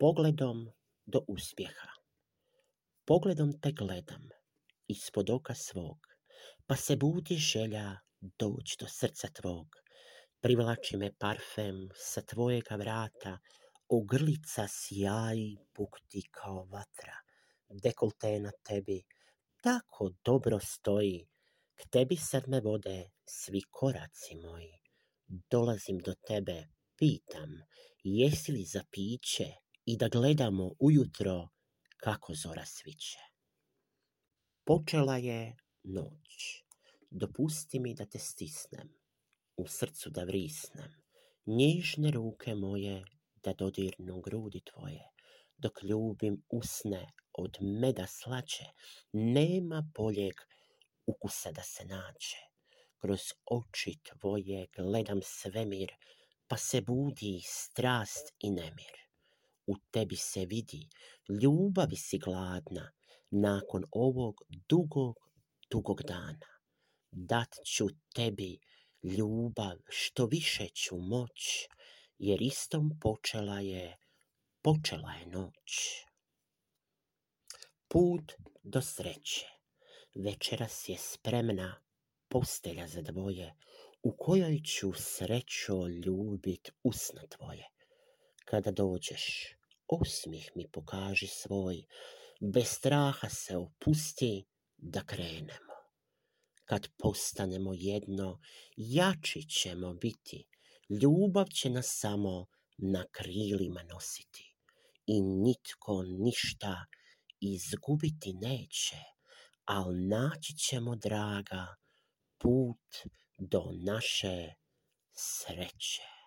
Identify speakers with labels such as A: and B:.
A: Pogledom do uspjeha. Pogledom te gledam ispod oka svog, pa se budi želja doć do srca tvog. Privlači me parfem sa tvojega vrata, ogrlica sjaji bukti kao vatra. Dekolte na tebi tako dobro stoji, k tebi sad me vode svi koraci moji. Dolazim do tebe, pitam, jesi li za piće i da gledamo ujutro kako zora sviće. Počela je noć, dopusti mi da te stisnem, u srcu da vrisnem, nježne ruke moje da dodirnu grudi tvoje, dok ljubim usne od meda slače, nema boljeg ukusa da se naće. Kroz oči tvoje gledam svemir, pa se budi strast i nemir. U tebi se vidi, ljubavi si gladna, nakon ovog dugog, dugog dana. Dat ću tebi ljubav, što više ću moć, jer istom počela je, počela je noć. Put do sreće, večeras je spremna postelja za dvoje, u kojoj ću srećo ljubit usna tvoje. Kada dođeš, osmih mi pokaži svoj, bez straha se opusti da krenemo. Kad postanemo jedno, jači ćemo biti, ljubav će nas samo na krilima nositi i nitko ništa izgubiti neće, al naći ćemo draga put do naše sreće.